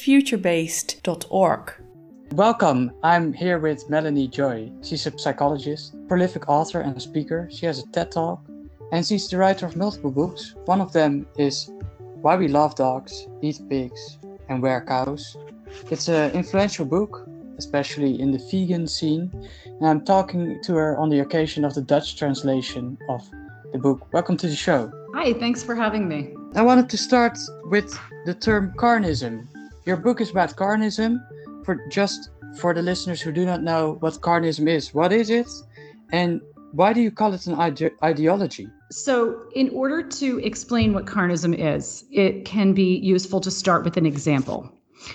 futurebased.org. Welcome. I'm here with Melanie Joy. She's a psychologist, prolific author, and speaker. She has a TED Talk, and she's the writer of multiple books. One of them is Why We Love Dogs, Eat Pigs, and Wear Cows. It's an influential book, especially in the vegan scene, and I'm talking to her on the occasion of the Dutch translation of the book. Welcome to the show. Hi, thanks for having me. I wanted to start with the term carnism. Your book is about carnism. For just for the listeners who do not know what carnism is, what is it, and why do you call it an ide- ideology? So, in order to explain what carnism is, it can be useful to start with an example.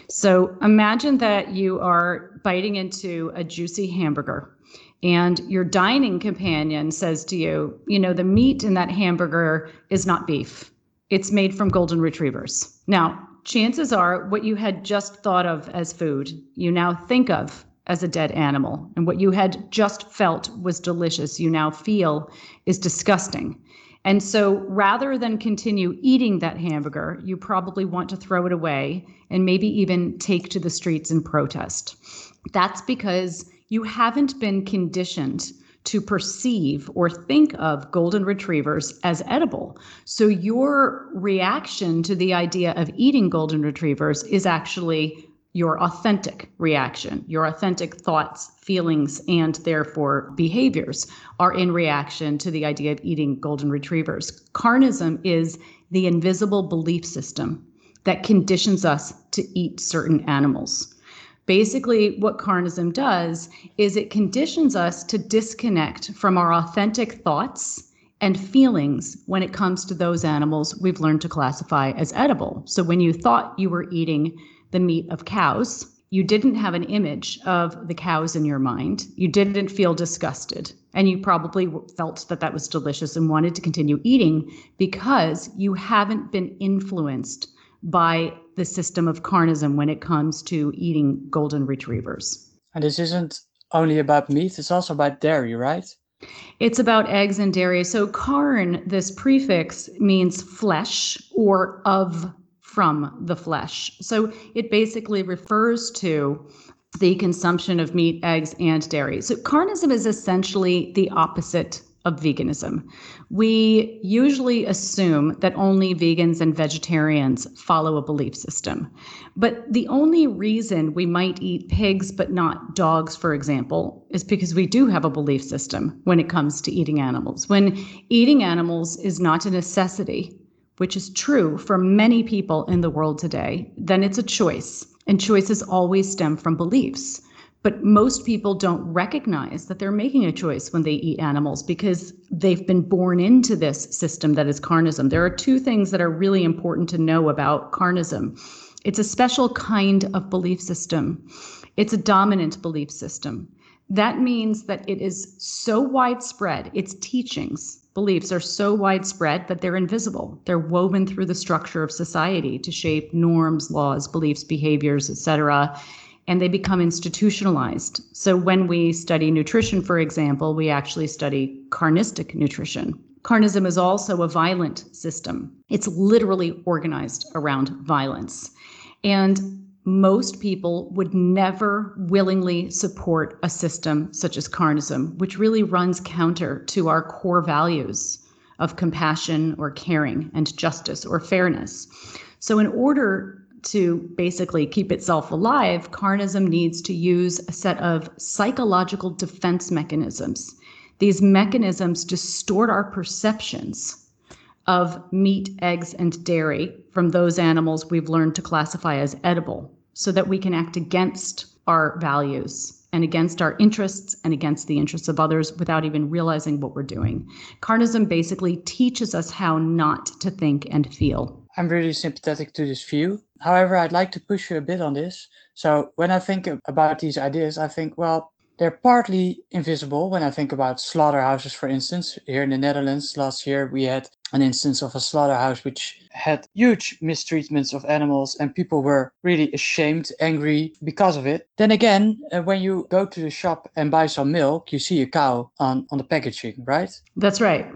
So, imagine that you are biting into a juicy hamburger and your dining companion says to you, you know, the meat in that hamburger is not beef. It's made from golden retrievers. Now, chances are what you had just thought of as food, you now think of as a dead animal. And what you had just felt was delicious, you now feel is disgusting. And so rather than continue eating that hamburger, you probably want to throw it away and maybe even take to the streets and protest. That's because you haven't been conditioned to perceive or think of golden retrievers as edible. So your reaction to the idea of eating golden retrievers is actually your authentic reaction. Your authentic thoughts, feelings, and therefore behaviors are in reaction to the idea of eating golden retrievers. Carnism is the invisible belief system that conditions us to eat certain animals. Basically, what carnism does is it conditions us to disconnect from our authentic thoughts and feelings when it comes to those animals we've learned to classify as edible. So, when you thought you were eating the meat of cows, you didn't have an image of the cows in your mind. You didn't feel disgusted. And you probably felt that that was delicious and wanted to continue eating because you haven't been influenced by the system of carnism when it comes to eating golden retrievers. And this isn't only about meat, it's also about dairy, right? It's about eggs and dairy. So, carn, this prefix means flesh or of from the flesh. So, it basically refers to the consumption of meat, eggs, and dairy. So, carnism is essentially the opposite of veganism. We usually assume that only vegans and vegetarians follow a belief system. But the only reason we might eat pigs but not dogs, for example, is because we do have a belief system when it comes to eating animals. When eating animals is not a necessity, which is true for many people in the world today, then it's a choice. And choices always stem from beliefs. But most people don't recognize that they're making a choice when they eat animals because they've been born into this system that is carnism. There are two things that are really important to know about carnism it's a special kind of belief system, it's a dominant belief system. That means that it is so widespread, its teachings, beliefs are so widespread that they're invisible. They're woven through the structure of society to shape norms, laws, beliefs, behaviors, etc and they become institutionalized. So when we study nutrition, for example, we actually study carnistic nutrition. Carnism is also a violent system. It's literally organized around violence. And most people would never willingly support a system such as carnism, which really runs counter to our core values of compassion or caring and justice or fairness. So, in order to basically keep itself alive, carnism needs to use a set of psychological defense mechanisms. These mechanisms distort our perceptions of meat, eggs, and dairy from those animals we've learned to classify as edible so that we can act against our values and against our interests and against the interests of others without even realizing what we're doing. Carnism basically teaches us how not to think and feel. I'm really sympathetic to this view. However, I'd like to push you a bit on this. So, when I think about these ideas, I think, well, they're partly invisible when I think about slaughterhouses, for instance. Here in the Netherlands, last year we had an instance of a slaughterhouse which had huge mistreatments of animals, and people were really ashamed, angry because of it. Then again, uh, when you go to the shop and buy some milk, you see a cow on, on the packaging, right? That's right.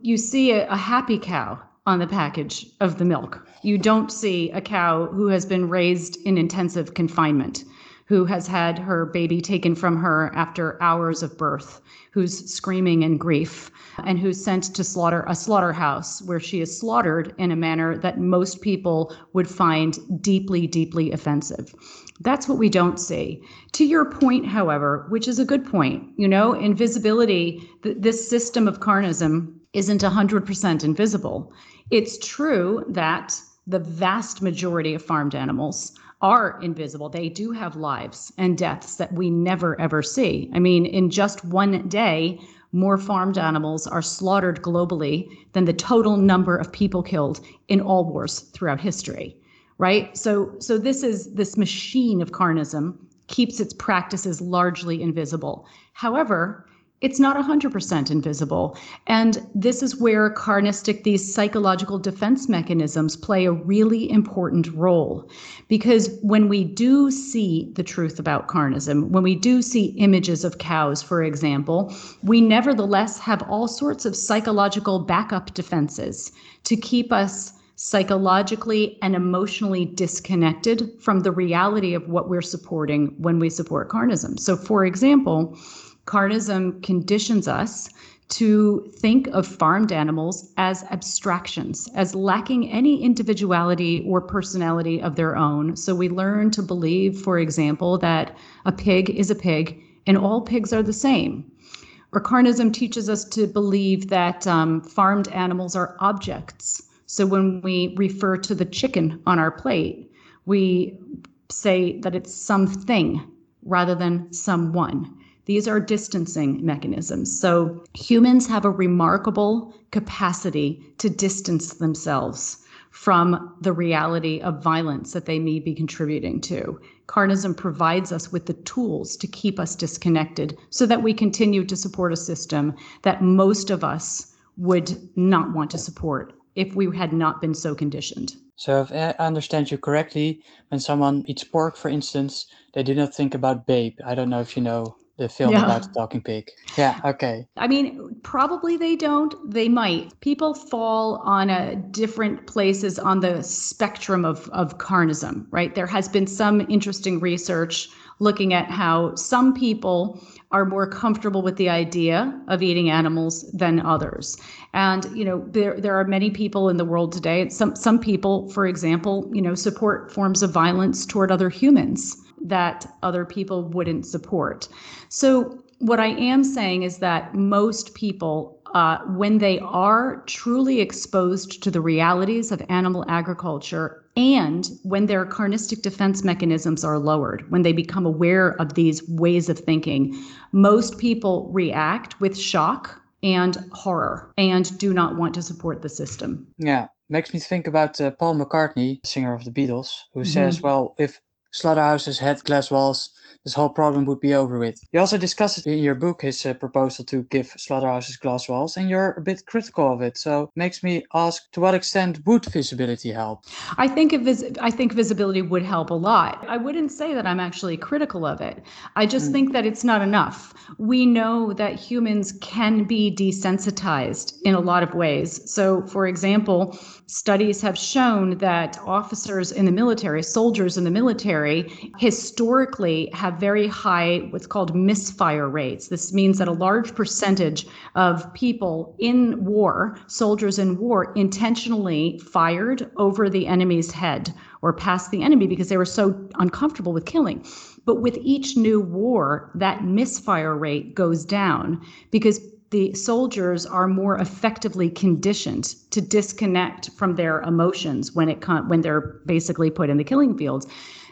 You see a, a happy cow on the package of the milk. You don't see a cow who has been raised in intensive confinement, who has had her baby taken from her after hours of birth, who's screaming in grief, and who's sent to slaughter a slaughterhouse where she is slaughtered in a manner that most people would find deeply, deeply offensive. That's what we don't see. To your point, however, which is a good point, you know, invisibility, th- this system of carnism isn't 100% invisible. It's true that the vast majority of farmed animals are invisible. They do have lives and deaths that we never ever see. I mean, in just one day, more farmed animals are slaughtered globally than the total number of people killed in all wars throughout history right? So, so this is this machine of carnism keeps its practices largely invisible. However, it's not 100% invisible. And this is where carnistic, these psychological defense mechanisms play a really important role. Because when we do see the truth about carnism, when we do see images of cows, for example, we nevertheless have all sorts of psychological backup defenses to keep us psychologically and emotionally disconnected from the reality of what we're supporting when we support carnism. So, for example, carnism conditions us to think of farmed animals as abstractions, as lacking any individuality or personality of their own. So we learn to believe, for example, that a pig is a pig and all pigs are the same. Or carnism teaches us to believe that um, farmed animals are objects so when we refer to the chicken on our plate, we say that it's something rather than someone. These are distancing mechanisms. So humans have a remarkable capacity to distance themselves from the reality of violence that they may be contributing to. Carnism provides us with the tools to keep us disconnected so that we continue to support a system that most of us would not want to support if we had not been so conditioned. So, if I understand you correctly, when someone eats pork, for instance, they do not think about Babe. I don't know if you know the film yeah. about the talking pig. Yeah, okay. I mean, probably they don't. They might. People fall on a different places on the spectrum of, of carnism, right? There has been some interesting research looking at how some people are more comfortable with the idea of eating animals than others. And you know, there there are many people in the world today. Some some people, for example, you know, support forms of violence toward other humans that other people wouldn't support. So what I am saying is that most people uh, when they are truly exposed to the realities of animal agriculture and when their carnistic defense mechanisms are lowered, when they become aware of these ways of thinking, most people react with shock and horror and do not want to support the system. Yeah, makes me think about uh, Paul McCartney, singer of the Beatles, who mm-hmm. says, well, if slaughterhouses had glass walls, this whole problem would be over with. You also discuss it in your book, his uh, proposal to give slaughterhouses glass walls, and you're a bit critical of it. So makes me ask, to what extent would visibility help? I think vis- I think visibility would help a lot. I wouldn't say that I'm actually critical of it. I just mm. think that it's not enough. We know that humans can be desensitized in a lot of ways. So, for example, studies have shown that officers in the military, soldiers in the military, historically have very high what's called misfire rates. This means that a large percentage of people in war, soldiers in war, intentionally fired over the enemy's head or past the enemy because they were so uncomfortable with killing. But with each new war, that misfire rate goes down because the soldiers are more effectively conditioned to disconnect from their emotions when it con- when they're basically put in the killing fields.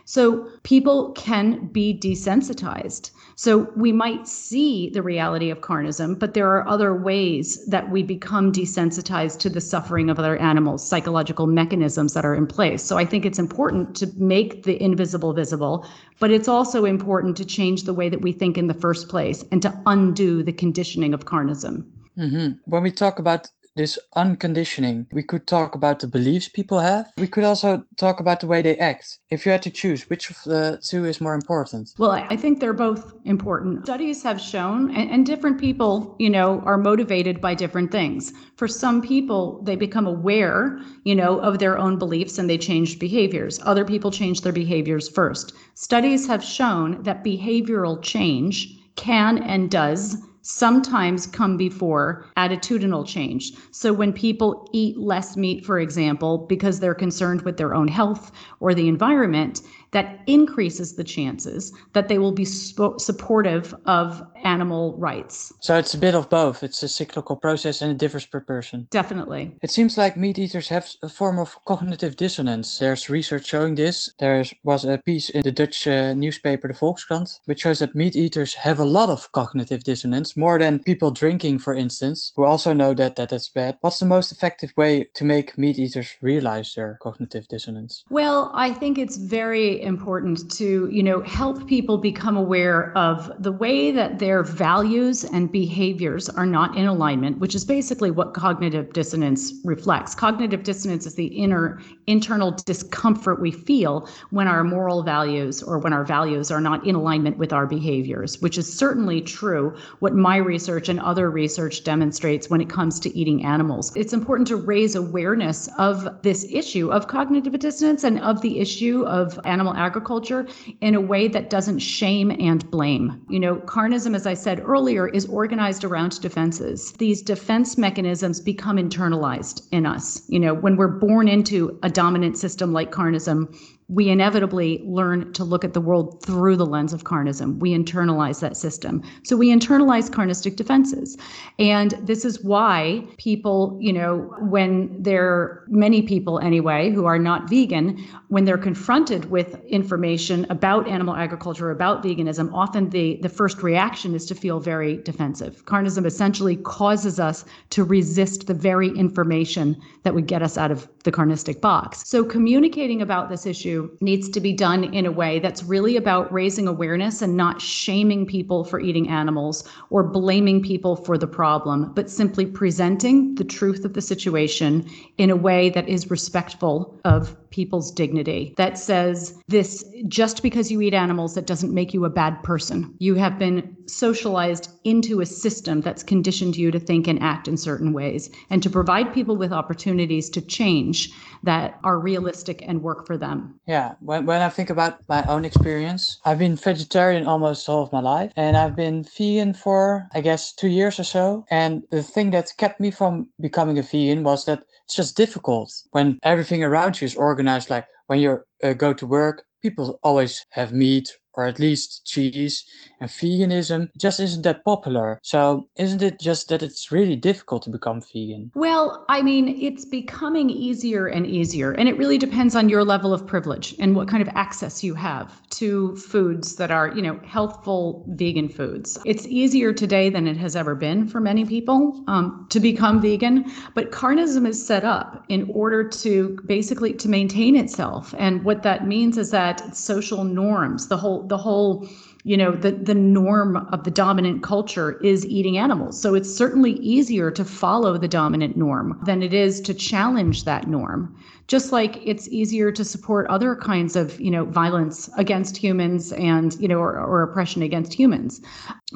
So people can be desensitized. So we might see the reality of carnism, but there are other ways that we become desensitized to the suffering of other animals, psychological mechanisms that are in place. So I think it's important to make the invisible visible, but it's also important to change the way that we think in the first place and to undo the conditioning of carnism. Mm-hmm. When we talk about this unconditioning, we could talk about the beliefs people have. We could also talk about the way they act. If you had to choose, which of the two is more important? Well, I think they're both important. Studies have shown, and, and different people, you know, are motivated by different things. For some people, they become aware, you know, of their own beliefs and they change behaviors. Other people change their behaviors first. Studies have shown that behavioral change can and does sometimes come before attitudinal change. So when people eat less meat, for example, because they're concerned with their own health or the environment, that increases the chances that they will be sp- supportive of animal rights. So it's a bit of both. It's a cyclical process and it differs per person. Definitely. It seems like meat eaters have a form of cognitive dissonance. There's research showing this. There was a piece in the Dutch uh, newspaper, the Volkskrant, which shows that meat eaters have a lot of cognitive dissonance, more than people drinking, for instance, who also know that that is bad. What's the most effective way to make meat eaters realize their cognitive dissonance? Well, I think it's very important to, you know, help people become aware of the way that their values and behaviors are not in alignment, which is basically what cognitive dissonance reflects. Cognitive dissonance is the inner internal discomfort we feel when our moral values or when our values are not in alignment with our behaviors, which is certainly true what my research and other research demonstrates when it comes to eating animals. It's important to raise awareness of this issue of cognitive dissonance and of the issue of animal animal agriculture in a way that doesn't shame and blame. You know, carnism, as I said earlier, is organized around defenses. These defense mechanisms become internalized in us. You know, when we're born into a dominant system like carnism, we inevitably learn to look at the world through the lens of carnism. We internalize that system. So we internalize carnistic defenses. And this is why people, you know, when they're many people anyway who are not vegan, when they're confronted with information about animal agriculture, about veganism, often the, the first reaction is to feel very defensive. Carnism essentially causes us to resist the very information that would get us out of the carnistic box. So communicating about this issue needs to be done in a way that's really about raising awareness and not shaming people for eating animals or blaming people for the problem, but simply presenting the truth of the situation in a way that is respectful of people's dignity that says this just because you eat animals that doesn't make you a bad person. You have been socialized into a system that's conditioned you to think and act in certain ways and to provide people with opportunities to change that are realistic and work for them. Yeah when, when i think about my own experience i've been vegetarian almost all of my life and i've been vegan for i guess two years or so. And the thing that kept me from becoming a vegan was that it's just difficult when everything around you is organized like when you uh, go to work people always have meat or at least cheese, and veganism just isn't that popular. So, isn't it just that it's really difficult to become vegan? Well, I mean, it's becoming easier and easier, and it really depends on your level of privilege and what kind of access you have to foods that are, you know, healthful vegan foods. It's easier today than it has ever been for many people um, to become vegan, but carnism is set up in order to basically to maintain itself, and what that means is that social norms, the whole the whole you know the the norm of the dominant culture is eating animals. So it's certainly easier to follow the dominant norm than it is to challenge that norm. Just like it's easier to support other kinds of you know violence against humans and you know or, or oppression against humans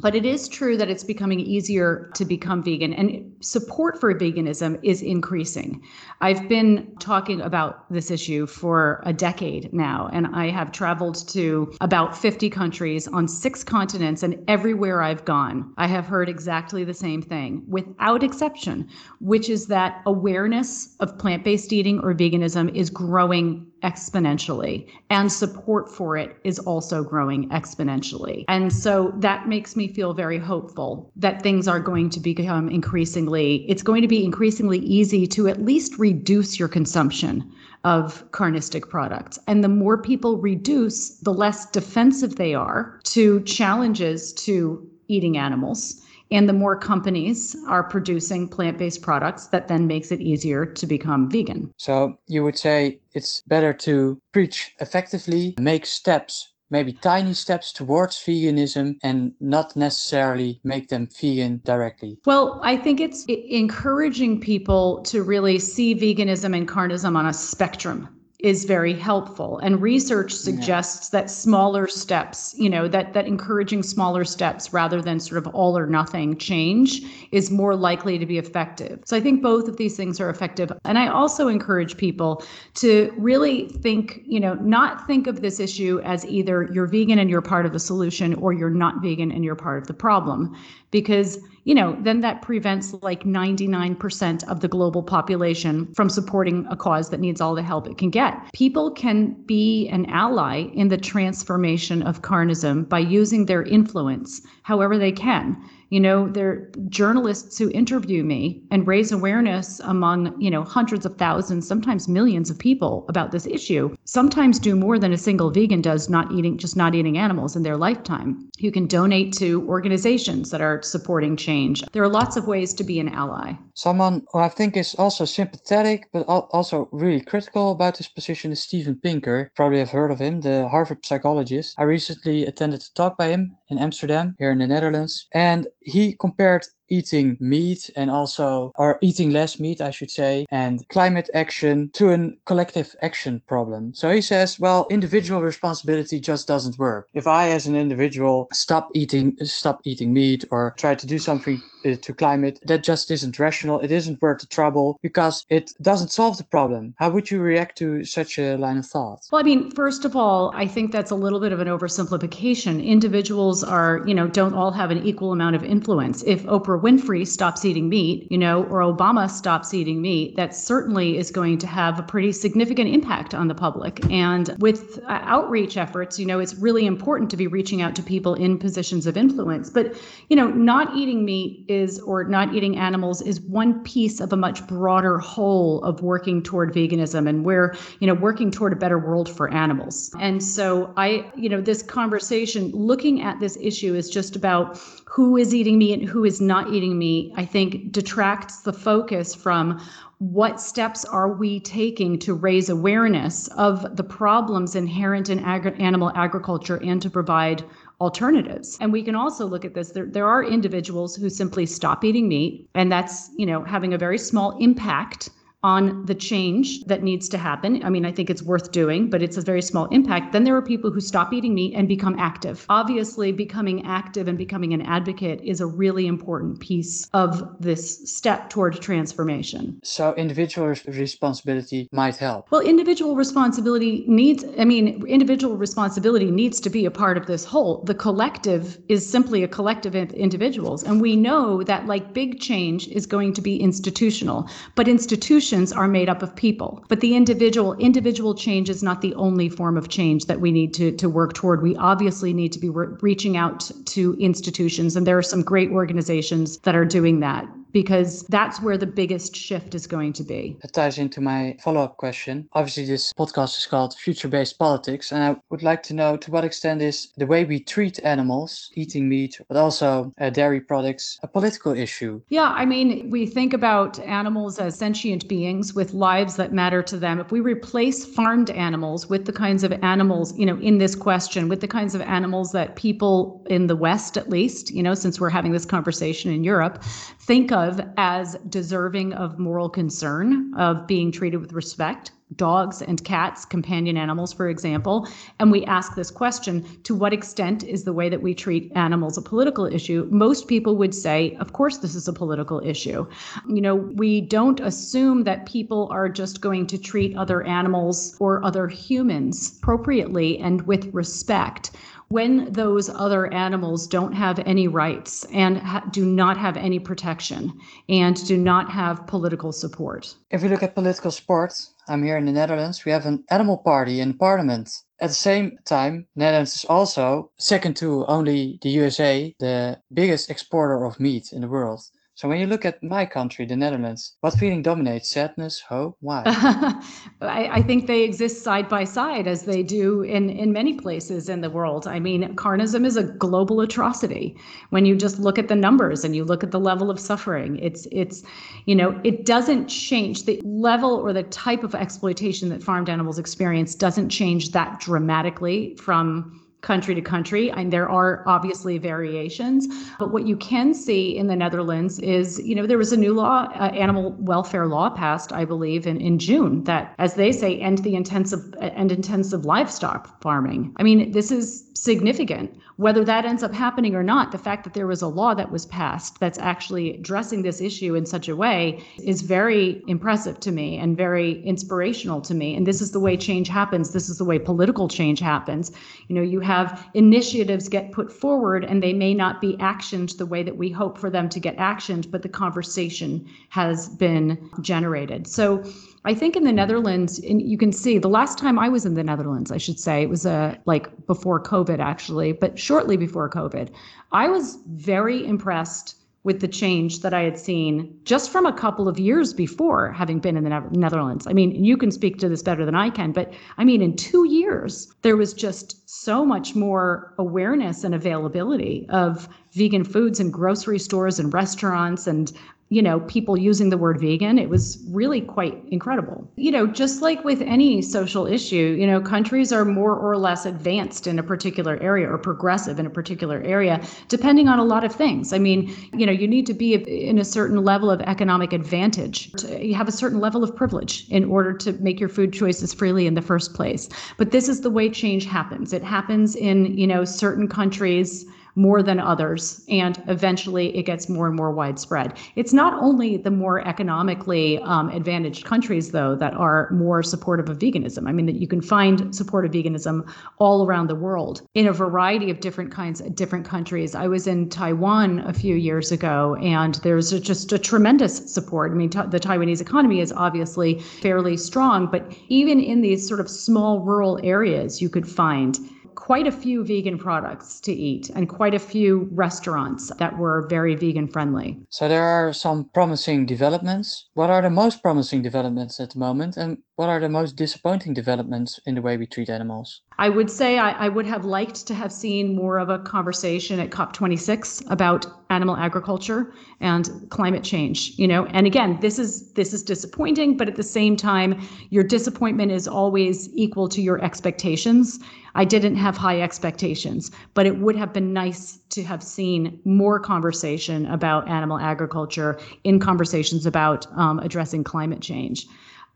but it is true that it's becoming easier to become vegan and support for veganism is increasing. I've been talking about this issue for a decade now and i have traveled to about 50 countries on six continents and everywhere i've gone i have heard exactly the same thing without exception which is that awareness of plant-based eating or veganism veganism is growing exponentially and support for it is also growing exponentially. And so that makes me feel very hopeful that things are going to become increasingly, it's going to be increasingly easy to at least reduce your consumption of carnistic products. And the more people reduce, the less defensive they are to challenges to eating animals and the more companies are producing plant-based products that then makes it easier to become vegan so you would say it's better to preach effectively make steps maybe tiny steps towards veganism and not necessarily make them vegan directly? Well, I think it's encouraging people to really see veganism and carnism on a spectrum is very helpful. And research suggests yeah. that smaller steps you know that that encouraging smaller steps rather than sort of all or nothing change is more likely to be effective. So i think both of these things are effective. And i also encourage people to really think you know not think of this issue as either you're vegan and you're part of the solution or you're not vegan and you're part of the problem. Because you know, then that prevents like 99% of the global population from supporting a cause that needs all the help it can get. People can be an ally in the transformation of carnism by using their influence however they can. You know they're journalists who interview me and raise awareness among you know hundreds of thousands sometimes millions of people about this issue sometimes do more than a single vegan does not eating just not eating animals in their lifetime. You can donate to organizations that are supporting change. There are lots of ways to be an ally. Someone who i think is also sympathetic but also really critical about this position is steven pinker. Probably have heard of him the harvard psychologist. I recently attended a talk by him in amsterdam here in the netherlands. And he compared eating meat and also or eating less meat i should say and climate action to a collective action problem. So he says well individual responsibility just doesn't work. If i as an individual stop eating stop eating meat or try to do something to climate. That just isn't rational. It isn't worth the trouble because it doesn't solve the problem. How would you react to such a line of thought? Well i mean first of all i think that's a little bit of an oversimplification. Individuals are you know don't all have an equal amount of influence. If oprah Winfrey stops eating meat, you know, or Obama stops eating meat, that certainly is going to have a pretty significant impact on the public. And with uh, outreach efforts, you know, it's really important to be reaching out to people in positions of influence. But, you know, not eating meat is, or not eating animals is one piece of a much broader whole of working toward veganism and we're, you know, working toward a better world for animals. And so I, you know, this conversation looking at this issue is just about who is eating meat and who is not eating meat, I think detracts the focus from what steps are we taking to raise awareness of the problems inherent in agri- animal agriculture and to provide alternatives. And we can also look at this. There, there are individuals who simply stop eating meat, and that's, you know, having a very small impact on the change that needs to happen. I mean, I think it's worth doing, but it's a very small impact. Then there are people who stop eating meat and become active. Obviously, becoming active and becoming an advocate is a really important piece of this step toward transformation. So, individual responsibility might help. Well, individual responsibility needs, I mean, individual responsibility needs to be a part of this whole. The collective is simply a collective of individuals. And we know that, like big change, is going to be institutional, but institutional institutions are made up of people, but the individual individual change is not the only form of change that we need to to work toward. We obviously need to be re- reaching out to institutions, and there are some great organizations that are doing that because that's where the biggest shift is going to be. That ties into my follow up question. Obviously, this podcast is called Future Based Politics, and I would like to know to what extent is the way we treat animals, eating meat, but also uh, dairy products, a political issue? Yeah, I mean, we think about animals as sentient beings with lives that matter to them. If we replace farmed animals with the kinds of animals, you know, in this question, with the kinds of animals that people in the West, at least, you know, since we're having this conversation in Europe, think of as deserving of moral concern, of being treated with respect, dogs and cats, companion animals, for example. And we ask this question to what extent is the way that we treat animals a political issue? Most people would say, of course, this is a political issue. You know, we don't assume that people are just going to treat other animals or other humans appropriately and with respect when those other animals don't have any rights and ha- do not have any protection and do not have political support. If we look at political support, I'm here in the Netherlands, we have an animal party in parliament. At the same time, Netherlands is also, second to only the USA, the biggest exporter of meat in the world. So when you look at my country, the Netherlands, what feeling dominates? Sadness, hope? Why? I, I, think they exist side by side as they do in, in many places in the world. I mean, carnism is a global atrocity. When you just look at the numbers and you look at the level of suffering, it's it's you know, it doesn't change the level or the type of exploitation that farmed animals experience doesn't change that dramatically from country to country and there are obviously variations but what you can see in the netherlands is you know there was a new law uh, animal welfare law passed i believe in, in june that as they say end the intensive end intensive livestock farming i mean this is significant whether that ends up happening or not, the fact that there was a law that was passed that's actually addressing this issue in such a way is very impressive to me and very inspirational to me. And this is the way change happens. This is the way political change happens. You know, you have initiatives get put forward and they may not be actioned the way that we hope for them to get actioned, but the conversation has been generated. So I think in the Netherlands, and you can see the last time I was in the Netherlands, I should say, it was uh, like before COVID actually, but shortly before COVID, I was very impressed with the change that I had seen just from a couple of years before having been in the Netherlands. I mean, you can speak to this better than I can, but I mean, in two years, there was just so much more awareness and availability of vegan foods in grocery stores and restaurants and you know, people using the word vegan. It was really quite incredible. You know, just like with any social issue, you know, countries are more or less advanced in a particular area or progressive in a particular area, depending on a lot of things. I mean, you know, you need to be in a certain level of economic advantage. You have a certain level of privilege in order to make your food choices freely in the first place. But this is the way change happens. It happens in, you know, certain countries more than others, and eventually it gets more and more widespread. It's not only the more economically um, advantaged countries, though, that are more supportive of veganism. I mean, that you can find supportive veganism all around the world in a variety of different kinds, of different countries. I was in Taiwan a few years ago, and there's a, just a tremendous support. I mean, the Taiwanese economy is obviously fairly strong, but even in these sort of small rural areas, you could find quite a few vegan products to eat and quite a few restaurants that were very vegan friendly. So there are some promising developments. What are the most promising developments at the moment and what are the most disappointing developments in the way we treat animals? I would say I, I, would have liked to have seen more of a conversation at COP26 about animal agriculture and climate change. You know, and again, this is this is disappointing, but at the same time, your disappointment is always equal to your expectations. I didn't have high expectations, but it would have been nice to have seen more conversation about animal agriculture in conversations about um, addressing climate change.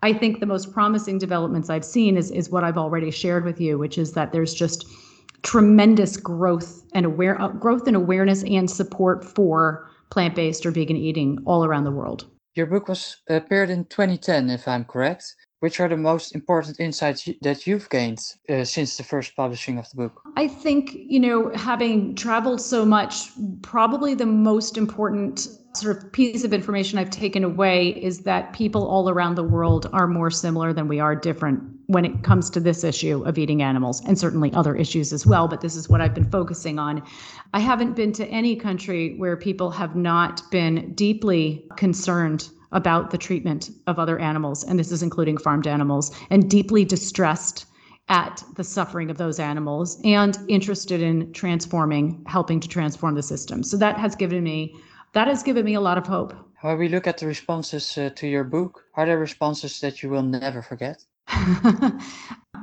I think the most promising developments I've seen is, is what I've already shared with you, which is that there's just tremendous growth and aware uh, growth and awareness and support for plant-based or vegan eating all around the world. Your book was appeared in 2010, if I'm correct. Which are the most important insights that you've gained uh, since the first publishing of the book? I think, you know, having traveled so much, probably the most important sort of piece of information I've taken away is that people all around the world are more similar than we are different when it comes to this issue of eating animals and certainly other issues as well. But this is what I've been focusing on. I haven't been to any country where people have not been deeply concerned about the treatment of other animals, and this is including farmed animals, and deeply distressed at the suffering of those animals and interested in transforming, helping to transform the system. So that has given me that has given me a lot of hope. When we look at the responses uh, to your book, are there responses that you will never forget?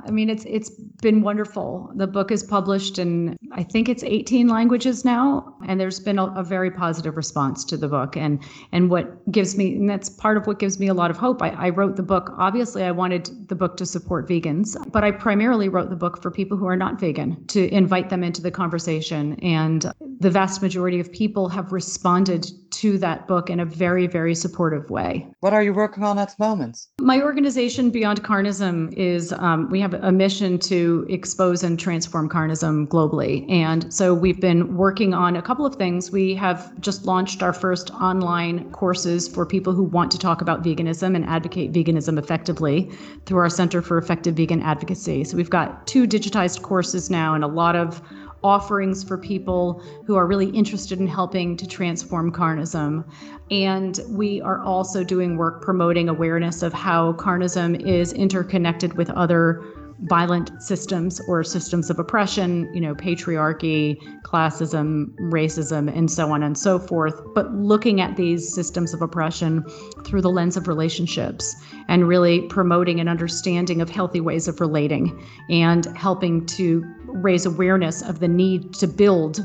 I mean, it's it's been wonderful. The book is published in I think it's 18 languages now, and there's been a, a, very positive response to the book. And and what gives me and that's part of what gives me a lot of hope. I, I wrote the book. Obviously, I wanted the book to support vegans, but I primarily wrote the book for people who are not vegan to invite them into the conversation. And the vast majority of people have responded to that book in a very, very supportive way. What are you working on at the moment? My organization, Beyond Carnism, is um, we have a mission to expose and transform carnism globally. And so we've been working on a couple of things. We have just launched our first online courses for people who want to talk about veganism and advocate veganism effectively through our Center for Effective Vegan Advocacy. So we've got two digitized courses now and a lot of offerings for people who are really interested in helping to transform carnism. And we are also doing work promoting awareness of how carnism is interconnected with other violent systems or systems of oppression, you know, patriarchy, classism, racism, and so on and so forth, but looking at these systems of oppression through the lens of relationships and really promoting an understanding of healthy ways of relating and helping to raise awareness of the need to build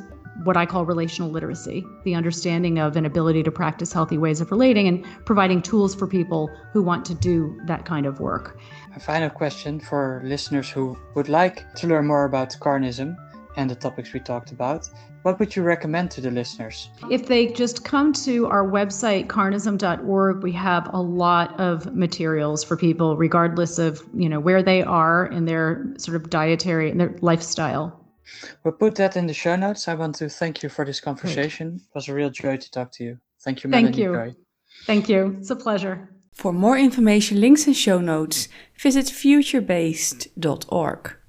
what I call relational literacy, the understanding of an ability to practice healthy ways of relating and providing tools for people who want to do that kind of work. A final question for listeners who would like to learn more about Carnism and the topics we talked about. What would you recommend to the listeners? If they just come to our website, carnism.org, we have a lot of materials for people, regardless of you know where they are in their sort of dietary and their lifestyle. We'll put that in the show notes. I want to thank you for this conversation. Great. It was a real joy to talk to you. Thank you, Melanie. Thank you. Thank you. It's a pleasure. For more information, links, and show notes, visit futurebased.org.